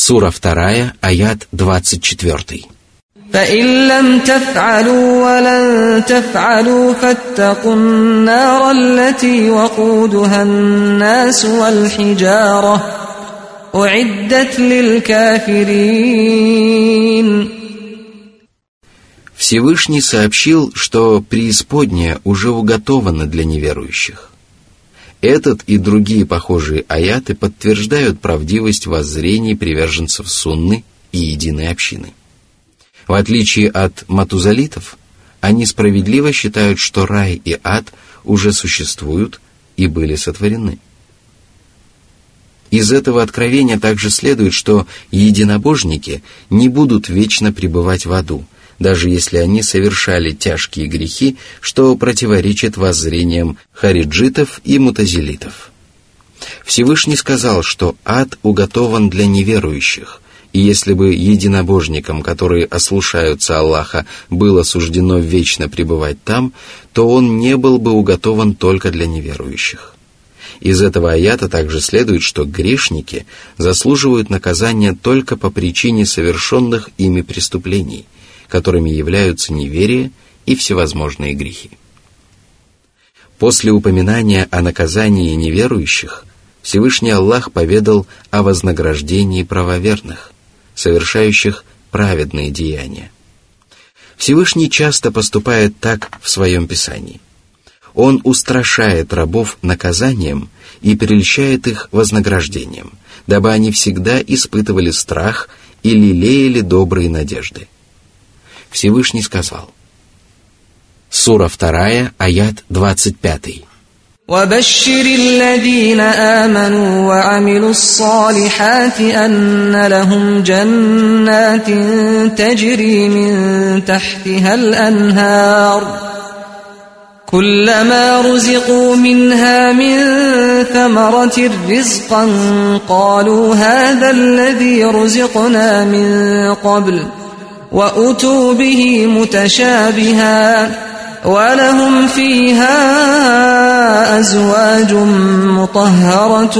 Сура 2, аят 24. فإن لم تفعلوا ولن تفعلوا فاتقوا النار التي وقودها الناس والحجارة أعدت للكافرين Всевышний сообщил, что преисподняя уже уготована для неверующих. Этот и другие похожие аяты подтверждают правдивость воззрений приверженцев Сунны и единой общины. В отличие от матузалитов, они справедливо считают, что рай и ад уже существуют и были сотворены. Из этого откровения также следует, что единобожники не будут вечно пребывать в аду, даже если они совершали тяжкие грехи, что противоречит воззрениям хариджитов и мутазилитов. Всевышний сказал, что ад уготован для неверующих, и если бы единобожникам, которые ослушаются Аллаха, было суждено вечно пребывать там, то он не был бы уготован только для неверующих. Из этого аята также следует, что грешники заслуживают наказания только по причине совершенных ими преступлений – которыми являются неверие и всевозможные грехи. После упоминания о наказании неверующих, Всевышний Аллах поведал о вознаграждении правоверных, совершающих праведные деяния. Всевышний часто поступает так в своем Писании. Он устрашает рабов наказанием и прельщает их вознаграждением, дабы они всегда испытывали страх и лелеяли добрые надежды – Всевышний сказал. Сура 2, аят 25. وبشر الذين آمنوا وعملوا الصالحات أن لهم جنات تجري من تحتها الأنهار كلما رزقوا منها من ثمرة رزقا قالوا هذا الذي رزقنا من قبل ۖ وأتوا به متشابها ولهم فيها أزواج مطهرة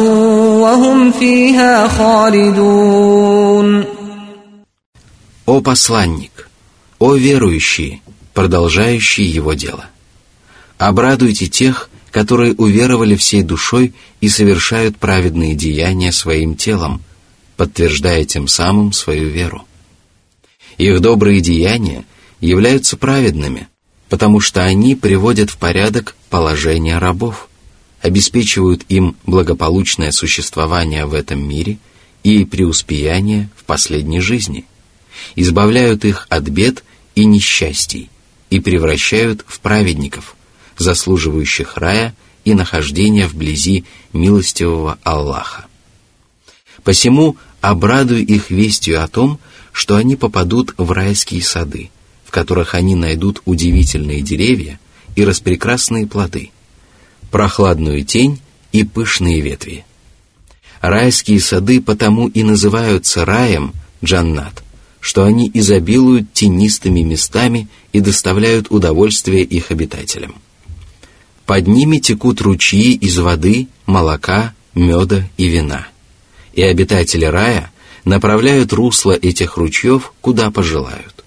وهم فيها خالدون О посланник, о верующие, продолжающие его дело. Обрадуйте тех, которые уверовали всей душой и совершают праведные деяния своим телом, подтверждая тем самым свою веру. Их добрые деяния являются праведными, потому что они приводят в порядок положение рабов, обеспечивают им благополучное существование в этом мире и преуспеяние в последней жизни, избавляют их от бед и несчастий и превращают в праведников, заслуживающих рая и нахождения вблизи милостивого Аллаха. Посему обрадуй их вестью о том, что они попадут в райские сады, в которых они найдут удивительные деревья и распрекрасные плоды, прохладную тень и пышные ветви. Райские сады потому и называются раем джаннат, что они изобилуют тенистыми местами и доставляют удовольствие их обитателям. Под ними текут ручьи из воды, молока, меда и вина. И обитатели рая направляют русло этих ручьев, куда пожелают.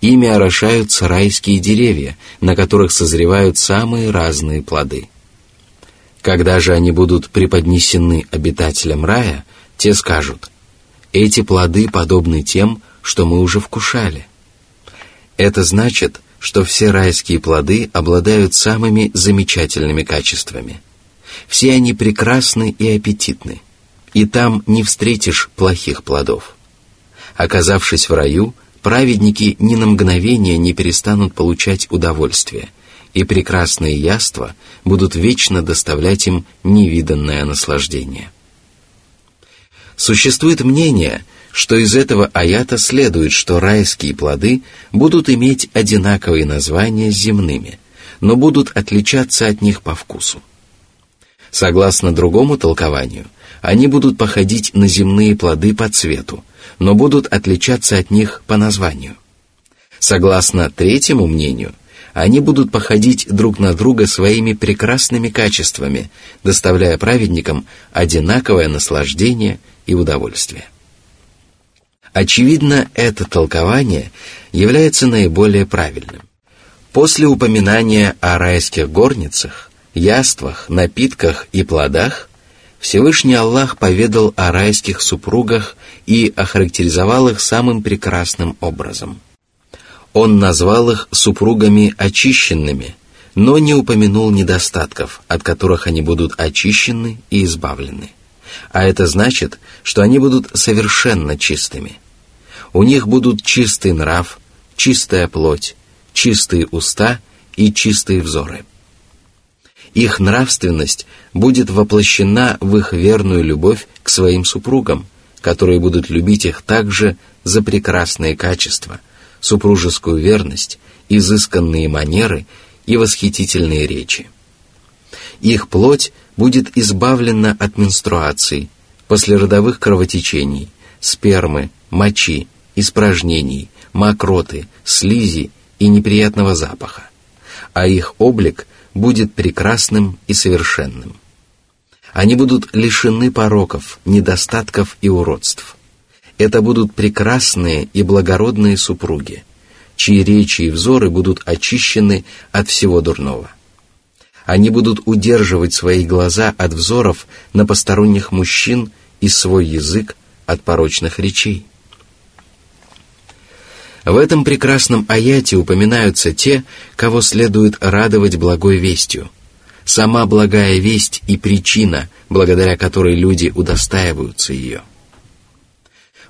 Ими орошаются райские деревья, на которых созревают самые разные плоды. Когда же они будут преподнесены обитателям рая, те скажут, «Эти плоды подобны тем, что мы уже вкушали». Это значит, что все райские плоды обладают самыми замечательными качествами. Все они прекрасны и аппетитны – и там не встретишь плохих плодов. Оказавшись в раю, праведники ни на мгновение не перестанут получать удовольствие, и прекрасные яства будут вечно доставлять им невиданное наслаждение. Существует мнение, что из этого аята следует, что райские плоды будут иметь одинаковые названия с земными, но будут отличаться от них по вкусу. Согласно другому толкованию, они будут походить на земные плоды по цвету, но будут отличаться от них по названию. Согласно третьему мнению, они будут походить друг на друга своими прекрасными качествами, доставляя праведникам одинаковое наслаждение и удовольствие. Очевидно, это толкование является наиболее правильным. После упоминания о райских горницах, яствах, напитках и плодах, Всевышний Аллах поведал о райских супругах и охарактеризовал их самым прекрасным образом. Он назвал их супругами очищенными, но не упомянул недостатков, от которых они будут очищены и избавлены. А это значит, что они будут совершенно чистыми. У них будут чистый нрав, чистая плоть, чистые уста и чистые взоры. Их нравственность будет воплощена в их верную любовь к своим супругам, которые будут любить их также за прекрасные качества, супружескую верность, изысканные манеры и восхитительные речи. Их плоть будет избавлена от менструаций, послеродовых кровотечений, спермы, мочи, испражнений, мокроты, слизи и неприятного запаха, а их облик будет прекрасным и совершенным. Они будут лишены пороков, недостатков и уродств. Это будут прекрасные и благородные супруги, чьи речи и взоры будут очищены от всего дурного. Они будут удерживать свои глаза от взоров на посторонних мужчин и свой язык от порочных речей. В этом прекрасном аяте упоминаются те, кого следует радовать благой вестью. Сама благая весть и причина, благодаря которой люди удостаиваются ее.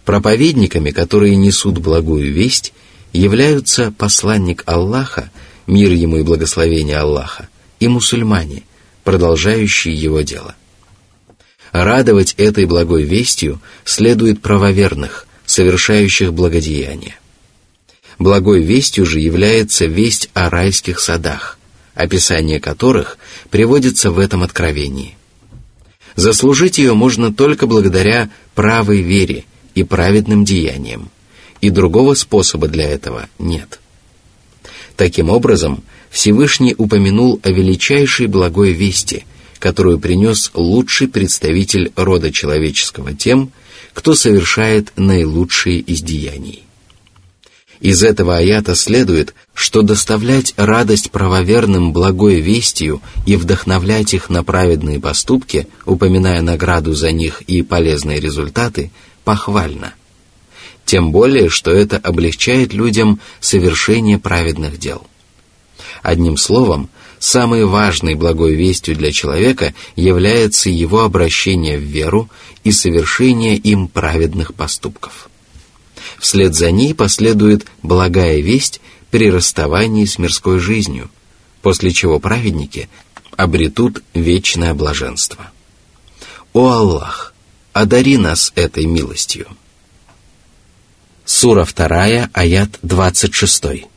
Проповедниками, которые несут благую весть, являются посланник Аллаха, мир ему и благословение Аллаха, и мусульмане, продолжающие его дело. Радовать этой благой вестью следует правоверных, совершающих благодеяния. Благой вестью же является весть о райских садах, описание которых приводится в этом откровении. Заслужить ее можно только благодаря правой вере и праведным деяниям, и другого способа для этого нет. Таким образом, Всевышний упомянул о величайшей благой вести, которую принес лучший представитель рода человеческого тем, кто совершает наилучшие из деяний. Из этого аята следует, что доставлять радость правоверным благой вестью и вдохновлять их на праведные поступки, упоминая награду за них и полезные результаты, похвально. Тем более, что это облегчает людям совершение праведных дел. Одним словом, самой важной благой вестью для человека является его обращение в веру и совершение им праведных поступков. Вслед за ней последует благая весть при расставании с мирской жизнью, после чего праведники обретут вечное блаженство. О Аллах, одари нас этой милостью. Сура 2, аят 26.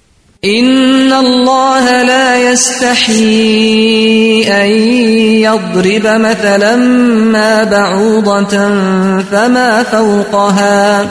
إن الله لا يستحيي أن يضرب مثلا ما بعوضة فما فوقها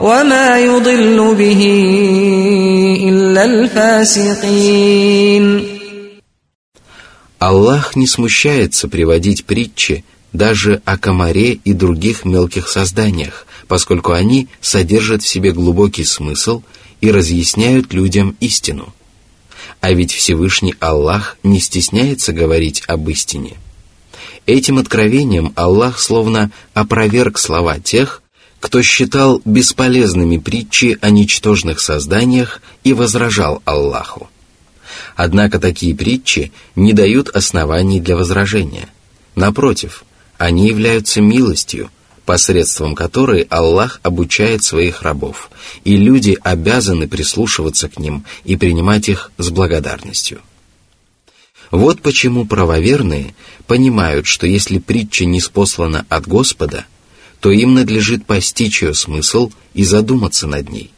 وما يضل به إلا الفاسقين Аллах не смущается приводить притчи даже о комаре и других мелких созданиях, поскольку они содержат в себе глубокий смысл и разъясняют людям истину. А ведь Всевышний Аллах не стесняется говорить об истине. Этим откровением Аллах словно опроверг слова тех, кто считал бесполезными притчи о ничтожных созданиях и возражал Аллаху. Однако такие притчи не дают оснований для возражения. Напротив, они являются милостью, посредством которой Аллах обучает своих рабов, и люди обязаны прислушиваться к ним и принимать их с благодарностью. Вот почему правоверные понимают, что если притча не спослана от Господа – то им надлежит постичь ее смысл и задуматься над ней.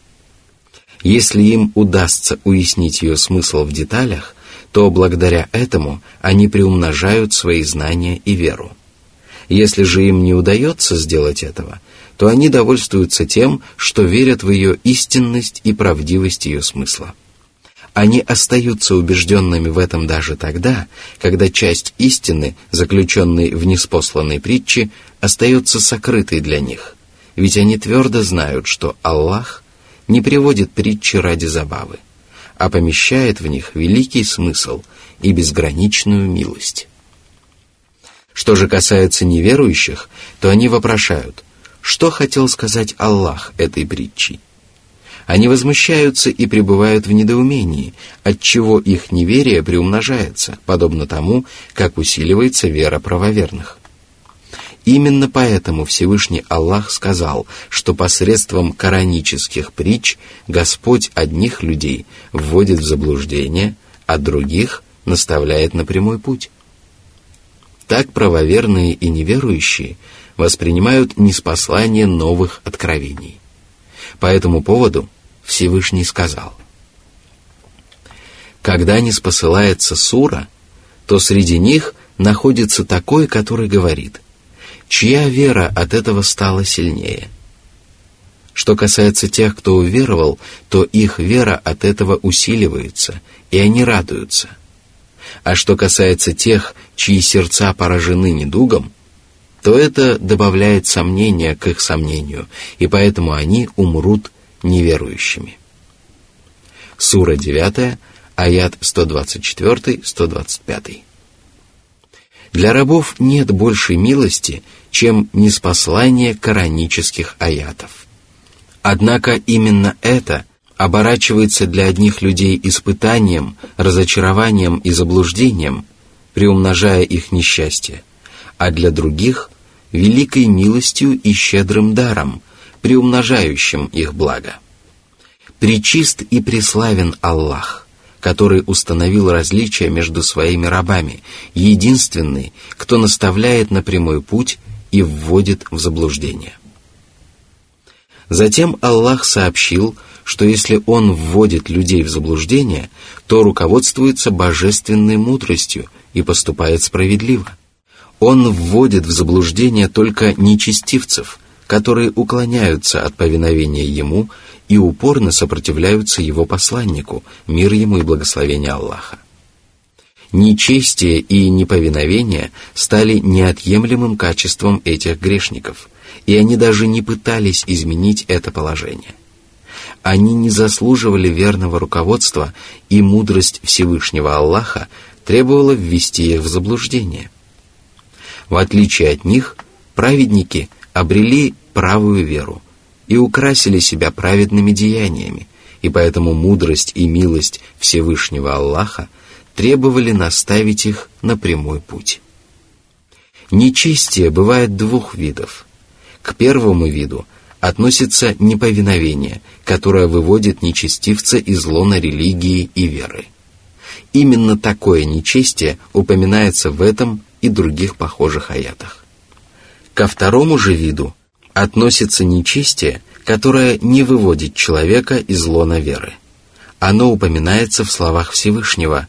Если им удастся уяснить ее смысл в деталях, то благодаря этому они приумножают свои знания и веру. Если же им не удается сделать этого, то они довольствуются тем, что верят в ее истинность и правдивость ее смысла. Они остаются убежденными в этом даже тогда, когда часть истины, заключенной в неспосланной притче, остается сокрытой для них, ведь они твердо знают, что Аллах не приводит притчи ради забавы, а помещает в них великий смысл и безграничную милость. Что же касается неверующих, то они вопрошают, что хотел сказать Аллах этой притчей. Они возмущаются и пребывают в недоумении, отчего их неверие приумножается, подобно тому, как усиливается вера правоверных. Именно поэтому Всевышний Аллах сказал, что посредством коранических притч Господь одних людей вводит в заблуждение, а других наставляет на прямой путь. Так правоверные и неверующие воспринимают неспослание новых откровений. По этому поводу Всевышний сказал, «Когда не спосылается сура, то среди них находится такой, который говорит, чья вера от этого стала сильнее. Что касается тех, кто уверовал, то их вера от этого усиливается, и они радуются. А что касается тех, чьи сердца поражены недугом, то это добавляет сомнения к их сомнению, и поэтому они умрут неверующими. Сура 9, аят 124-125. Для рабов нет большей милости, чем неспослание коранических аятов. Однако именно это оборачивается для одних людей испытанием, разочарованием и заблуждением, приумножая их несчастье, а для других – великой милостью и щедрым даром, приумножающим их благо. Причист и преславен Аллах, который установил различия между своими рабами, единственный, кто наставляет на прямой путь и вводит в заблуждение. Затем Аллах сообщил, что если Он вводит людей в заблуждение, то руководствуется божественной мудростью и поступает справедливо. Он вводит в заблуждение только нечестивцев, которые уклоняются от повиновения Ему и упорно сопротивляются Его посланнику, мир Ему и благословение Аллаха. Нечестие и неповиновение стали неотъемлемым качеством этих грешников, и они даже не пытались изменить это положение. Они не заслуживали верного руководства, и мудрость Всевышнего Аллаха требовала ввести их в заблуждение. В отличие от них, праведники – обрели правую веру и украсили себя праведными деяниями, и поэтому мудрость и милость Всевышнего Аллаха требовали наставить их на прямой путь. Нечестие бывает двух видов. К первому виду относится неповиновение, которое выводит нечестивца из лона религии и веры. Именно такое нечестие упоминается в этом и других похожих аятах. Ко второму же виду относится нечестие, которое не выводит человека из лона веры. Оно упоминается в словах Всевышнего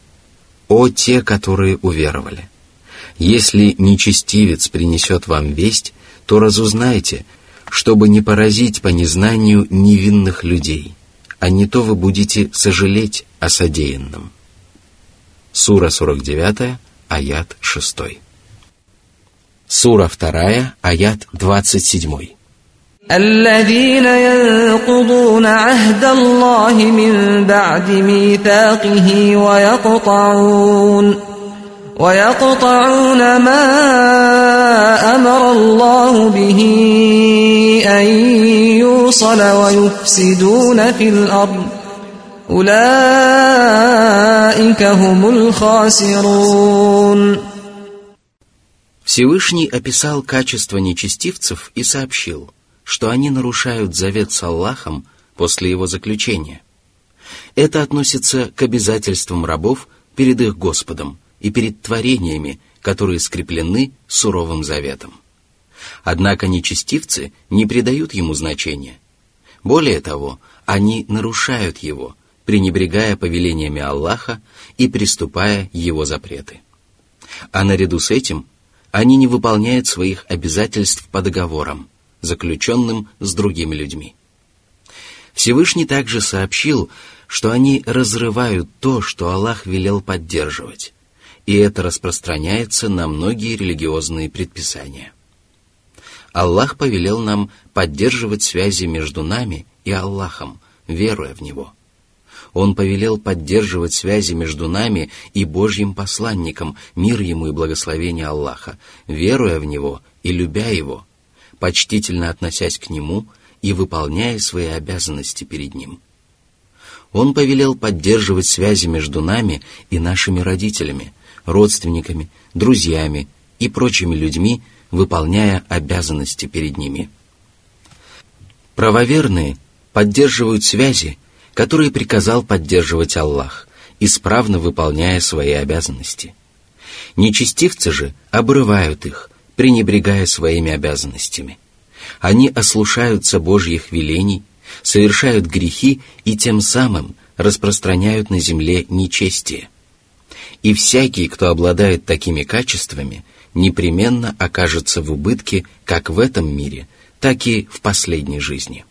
«О те, которые уверовали». Если нечестивец принесет вам весть, то разузнайте, чтобы не поразить по незнанию невинных людей, а не то вы будете сожалеть о содеянном. Сура 49, аят 6. Сура 2, аят 27. الذين ينقضون عهد الله من بعد ميثاقه ويقطعون ويقطعون ما امر الله به ان يوصل ويفسدون في الارض اولئك هم الخاسرون Всевышний описал качество нечестивцев и сообщил, что они нарушают завет с Аллахом после его заключения. Это относится к обязательствам рабов перед их Господом и перед творениями, которые скреплены суровым заветом. Однако нечестивцы не придают ему значения. Более того, они нарушают его, пренебрегая повелениями Аллаха и приступая его запреты. А наряду с этим они не выполняют своих обязательств по договорам, заключенным с другими людьми. Всевышний также сообщил, что они разрывают то, что Аллах велел поддерживать, и это распространяется на многие религиозные предписания. Аллах повелел нам поддерживать связи между нами и Аллахом, веруя в Него. Он повелел поддерживать связи между нами и Божьим посланником, мир ему и благословение Аллаха, веруя в Него и любя Его, почтительно относясь к Нему и выполняя свои обязанности перед Ним. Он повелел поддерживать связи между нами и нашими родителями, родственниками, друзьями и прочими людьми, выполняя обязанности перед ними. Правоверные поддерживают связи, которые приказал поддерживать Аллах, исправно выполняя свои обязанности. Нечестивцы же обрывают их, пренебрегая своими обязанностями. Они ослушаются Божьих велений, совершают грехи и тем самым распространяют на земле нечестие. И всякий, кто обладает такими качествами, непременно окажется в убытке как в этом мире, так и в последней жизни.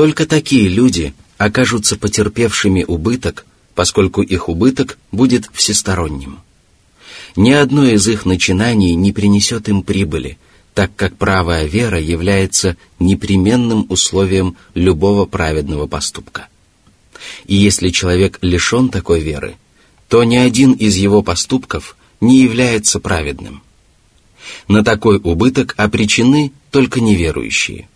Только такие люди окажутся потерпевшими убыток, поскольку их убыток будет всесторонним. Ни одно из их начинаний не принесет им прибыли, так как правая вера является непременным условием любого праведного поступка. И если человек лишен такой веры, то ни один из его поступков не является праведным. На такой убыток обречены только неверующие.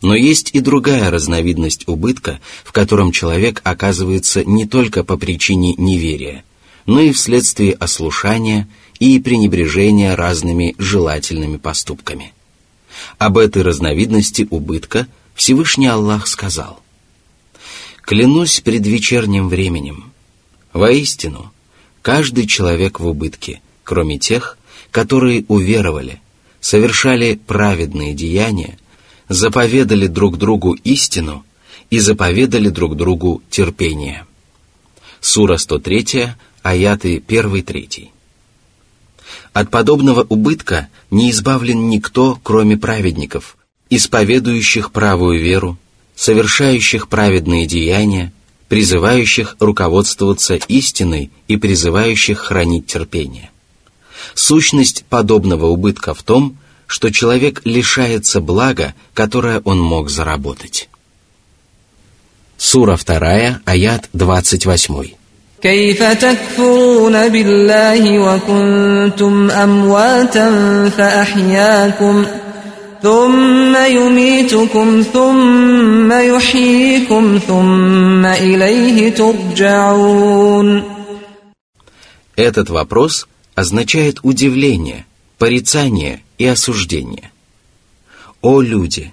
Но есть и другая разновидность убытка, в котором человек оказывается не только по причине неверия, но и вследствие ослушания и пренебрежения разными желательными поступками. Об этой разновидности убытка Всевышний Аллах сказал «Клянусь предвечерним временем, воистину, каждый человек в убытке, кроме тех, которые уверовали, совершали праведные деяния, заповедали друг другу истину и заповедали друг другу терпение. Сура 103, аяты 1-3. От подобного убытка не избавлен никто, кроме праведников, исповедующих правую веру, совершающих праведные деяния, призывающих руководствоваться истиной и призывающих хранить терпение. Сущность подобного убытка в том, что человек лишается блага, которое он мог заработать. Сура 2, аят 28. كيف تكفرون بالله وكنتم أمواتا فأحياكم ۖ ثم يميتكم ثم يحييكم ثم إليه ترجعون Этот вопрос означает удивление, порицание и осуждение. О люди!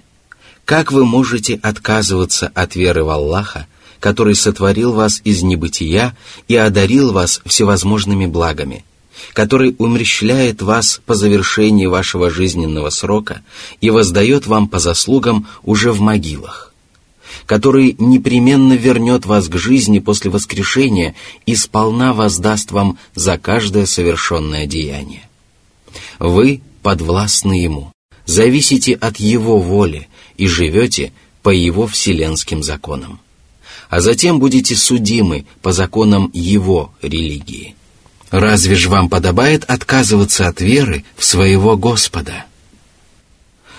Как вы можете отказываться от веры в Аллаха, который сотворил вас из небытия и одарил вас всевозможными благами – который умерщвляет вас по завершении вашего жизненного срока и воздает вам по заслугам уже в могилах, который непременно вернет вас к жизни после воскрешения и сполна воздаст вам за каждое совершенное деяние. Вы подвластны Ему, зависите от Его воли и живете по Его вселенским законам. А затем будете судимы по законам Его религии. Разве же вам подобает отказываться от веры в своего Господа?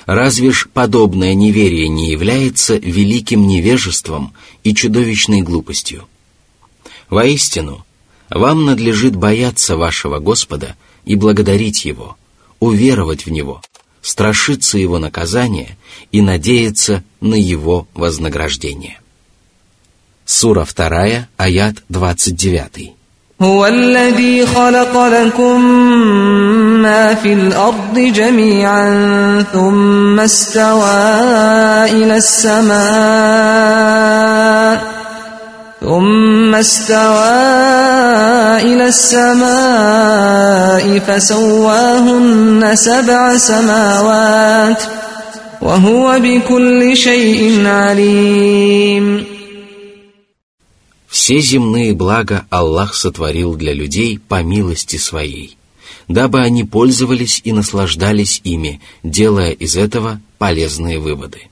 Разве ж подобное неверие не является великим невежеством и чудовищной глупостью? Воистину, вам надлежит бояться вашего Господа и благодарить Его, уверовать в Него, страшиться Его наказания и надеяться на Его вознаграждение. Сура 2, аят 29. هو الذي خلق لكم ما في الأرض جميعا ثم استوى إلى السماء ثم استوى إلى السماء فسواهن سبع سماوات ۖ وهو بكل شيء عليم Все земные блага Аллах сотворил для людей по милости своей, дабы они пользовались и наслаждались ими, делая из этого полезные выводы.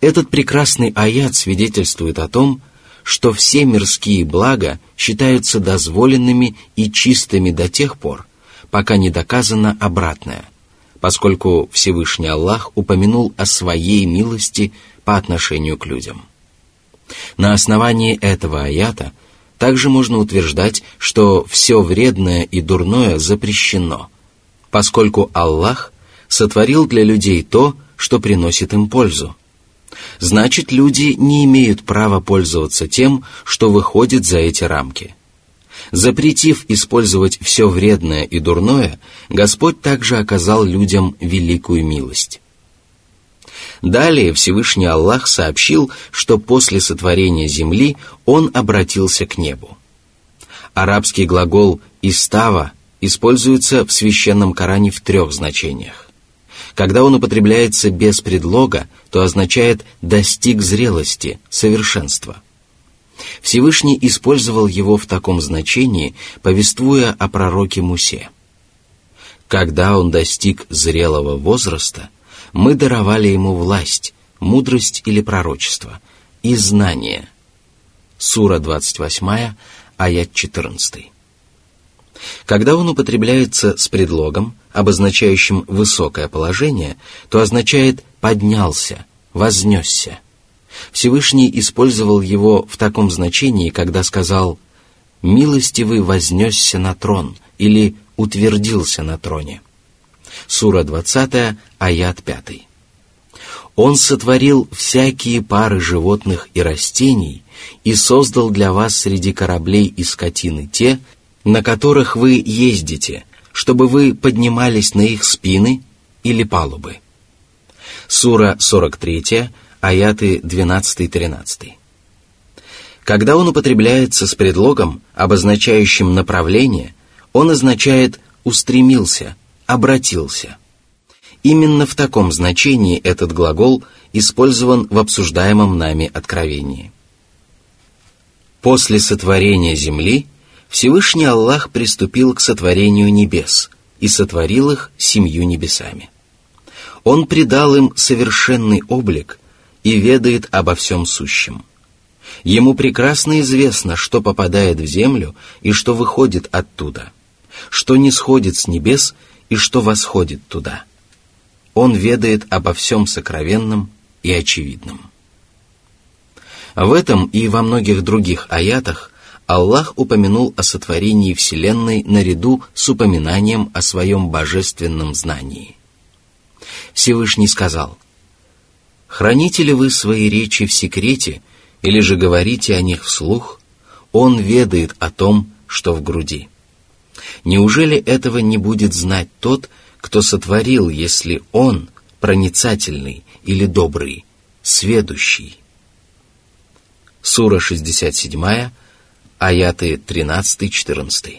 Этот прекрасный аят свидетельствует о том, что все мирские блага считаются дозволенными и чистыми до тех пор, пока не доказано обратное, поскольку Всевышний Аллах упомянул о своей милости по отношению к людям. На основании этого аята также можно утверждать, что все вредное и дурное запрещено, поскольку Аллах сотворил для людей то, что приносит им пользу. Значит, люди не имеют права пользоваться тем, что выходит за эти рамки. Запретив использовать все вредное и дурное, Господь также оказал людям великую милость. Далее Всевышний Аллах сообщил, что после сотворения земли Он обратился к небу. Арабский глагол «истава» используется в священном Коране в трех значениях. Когда он употребляется без предлога, то означает «достиг зрелости, совершенства». Всевышний использовал его в таком значении, повествуя о пророке Мусе. Когда он достиг зрелого возраста – мы даровали ему власть, мудрость или пророчество и знание. Сура 28, аят 14. Когда он употребляется с предлогом, обозначающим высокое положение, то означает «поднялся», «вознесся». Всевышний использовал его в таком значении, когда сказал «милостивый вознесся на трон» или «утвердился на троне». Сура 20, аят 5. Он сотворил всякие пары животных и растений и создал для вас среди кораблей и скотины те, на которых вы ездите, чтобы вы поднимались на их спины или палубы. Сура 43, аяты 12-13. Когда он употребляется с предлогом, обозначающим направление, он означает «устремился», обратился. Именно в таком значении этот глагол использован в обсуждаемом нами откровении. После сотворения земли Всевышний Аллах приступил к сотворению небес и сотворил их семью небесами. Он придал им совершенный облик и ведает обо всем сущем. Ему прекрасно известно, что попадает в землю и что выходит оттуда, что не сходит с небес и что восходит туда. Он ведает обо всем сокровенном и очевидном. В этом и во многих других аятах Аллах упомянул о сотворении Вселенной наряду с упоминанием о своем божественном знании. Всевышний сказал, «Храните ли вы свои речи в секрете, или же говорите о них вслух? Он ведает о том, что в груди». Неужели этого не будет знать тот, кто сотворил, если он проницательный или добрый, сведущий? Сура 67, аяты 13-14.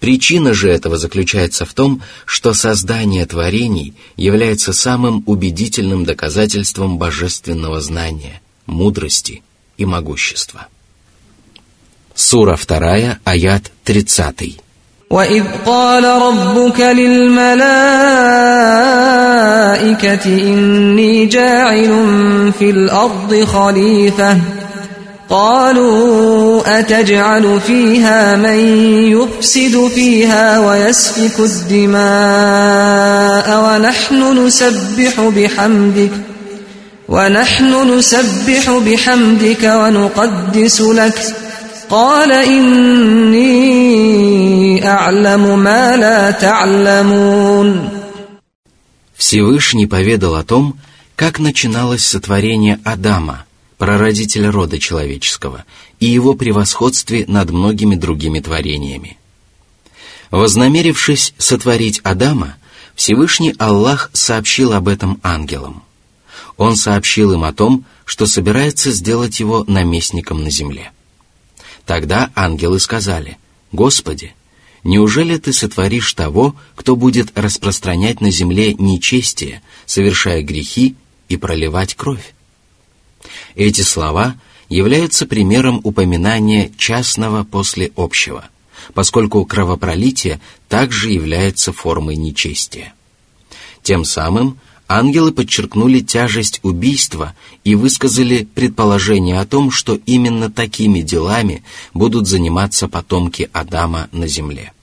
Причина же этого заключается в том, что создание творений является самым убедительным доказательством божественного знания, мудрости и могущества. Сура 2, аят 30. وإذ قال ربك للملائكة إني جاعل في الأرض خليفة قالوا أتجعل فيها من يفسد فيها ويسفك الدماء ونحن نسبح بحمدك ونحن نسبح بحمدك ونقدس لك ۖ قال إني أعلم ما لا تعلمون Всевышний поведал о том, как начиналось сотворение Адама, прародителя рода человеческого, и его превосходстве над многими другими творениями. Вознамерившись сотворить Адама, Всевышний Аллах сообщил об этом ангелам. Он сообщил им о том, что собирается сделать его наместником на земле – Тогда ангелы сказали, «Господи, Неужели ты сотворишь того, кто будет распространять на земле нечестие, совершая грехи и проливать кровь? Эти слова являются примером упоминания частного после общего, поскольку кровопролитие также является формой нечестия. Тем самым ангелы подчеркнули тяжесть убийства и высказали предположение о том, что именно такими делами будут заниматься потомки Адама на земле.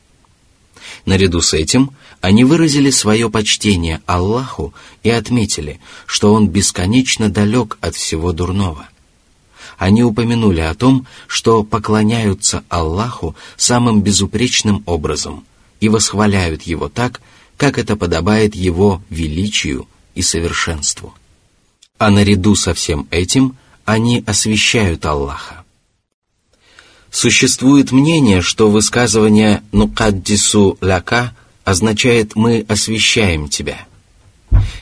Наряду с этим они выразили свое почтение Аллаху и отметили, что Он бесконечно далек от всего дурного. Они упомянули о том, что поклоняются Аллаху самым безупречным образом и восхваляют Его так, как это подобает Его величию и совершенству. А наряду со всем этим они освящают Аллаха. Существует мнение, что высказывание «нукаддису ляка» означает «мы освящаем тебя».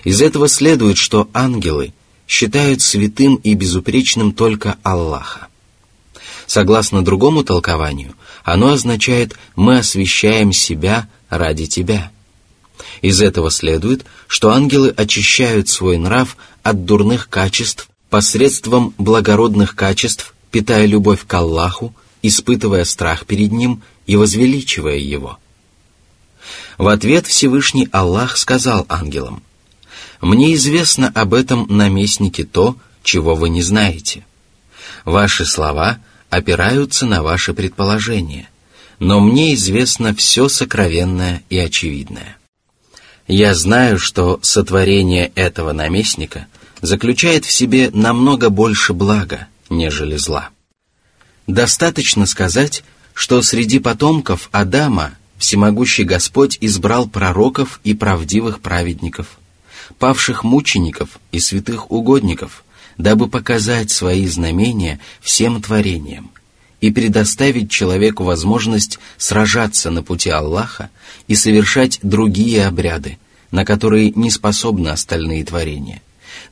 Из этого следует, что ангелы считают святым и безупречным только Аллаха. Согласно другому толкованию, оно означает «мы освящаем себя ради тебя». Из этого следует, что ангелы очищают свой нрав от дурных качеств посредством благородных качеств, питая любовь к Аллаху, испытывая страх перед Ним и возвеличивая Его. В ответ Всевышний Аллах сказал ангелам, «Мне известно об этом наместнике то, чего вы не знаете. Ваши слова опираются на ваши предположения, но мне известно все сокровенное и очевидное». Я знаю, что сотворение этого наместника заключает в себе намного больше блага, нежели зла. Достаточно сказать, что среди потомков Адама всемогущий Господь избрал пророков и правдивых праведников, павших мучеников и святых угодников, дабы показать свои знамения всем творениям и предоставить человеку возможность сражаться на пути Аллаха и совершать другие обряды, на которые не способны остальные творения,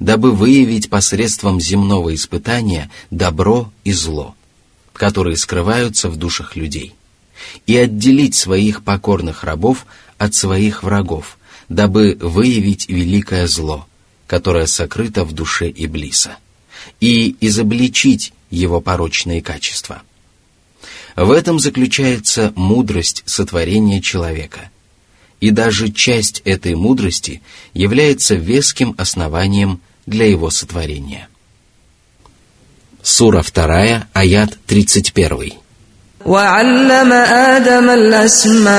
дабы выявить посредством земного испытания добро и зло, которые скрываются в душах людей, и отделить своих покорных рабов от своих врагов, дабы выявить великое зло, которое сокрыто в душе Иблиса, и изобличить его порочные качества – в этом заключается мудрость сотворения человека. И даже часть этой мудрости является веским основанием для его сотворения. Сура 2, аят 31. وعلم آدم الأسماء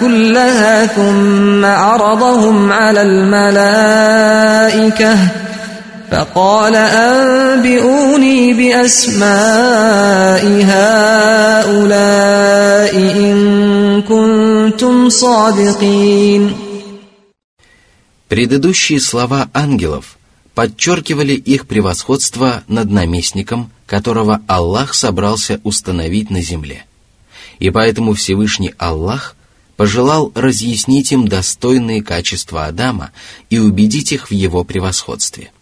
كلها ثم عرضهم على الملائكة فقال أنبئوني بأسماء هؤلاء إن كنتم صادقين Предыдущие слова ангелов подчеркивали их превосходство над наместником, которого Аллах собрался установить на земле. И поэтому Всевышний Аллах пожелал разъяснить им достойные качества Адама и убедить их в его превосходстве –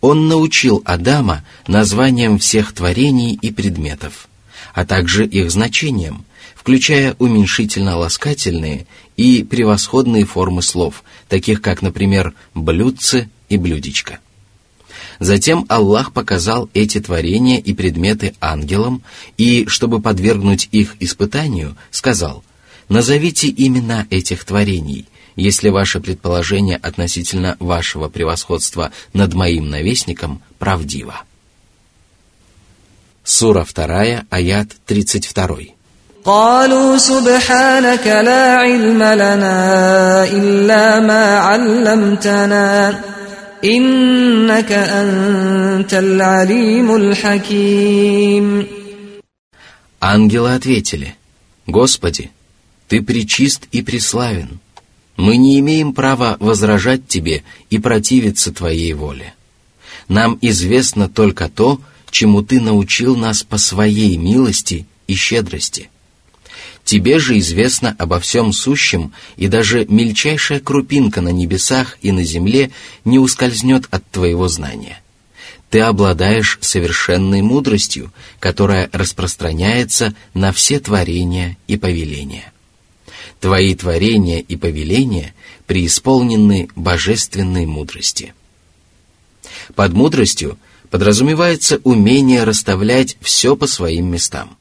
он научил Адама названиям всех творений и предметов, а также их значениям, включая уменьшительно-ласкательные и превосходные формы слов, таких как, например, «блюдце» и «блюдечко». Затем Аллах показал эти творения и предметы ангелам, и, чтобы подвергнуть их испытанию, сказал, «Назовите имена этих творений, если ваше предположение относительно вашего превосходства над моим навестником правдиво. Сура 2, аят 32. قالوا سبحانك لا علم لنا إلا ما علمتنا «Иннака анталь алимуль хаким». Ангелы ответили, «Господи, Ты причист и преславен. Мы не имеем права возражать Тебе и противиться Твоей воле. Нам известно только то, чему Ты научил нас по Своей милости и щедрости». Тебе же известно обо всем сущем, и даже мельчайшая крупинка на небесах и на земле не ускользнет от твоего знания. ты обладаешь совершенной мудростью, которая распространяется на все творения и повеления. Твои творения и повеления преисполнены божественной мудрости. Под мудростью подразумевается умение расставлять все по своим местам.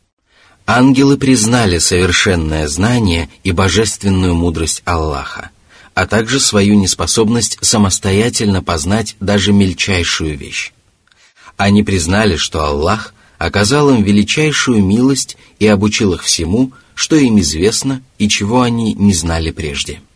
Ангелы признали совершенное знание и божественную мудрость Аллаха, а также свою неспособность самостоятельно познать даже мельчайшую вещь. Они признали, что Аллах оказал им величайшую милость и обучил их всему, что им известно и чего они не знали прежде –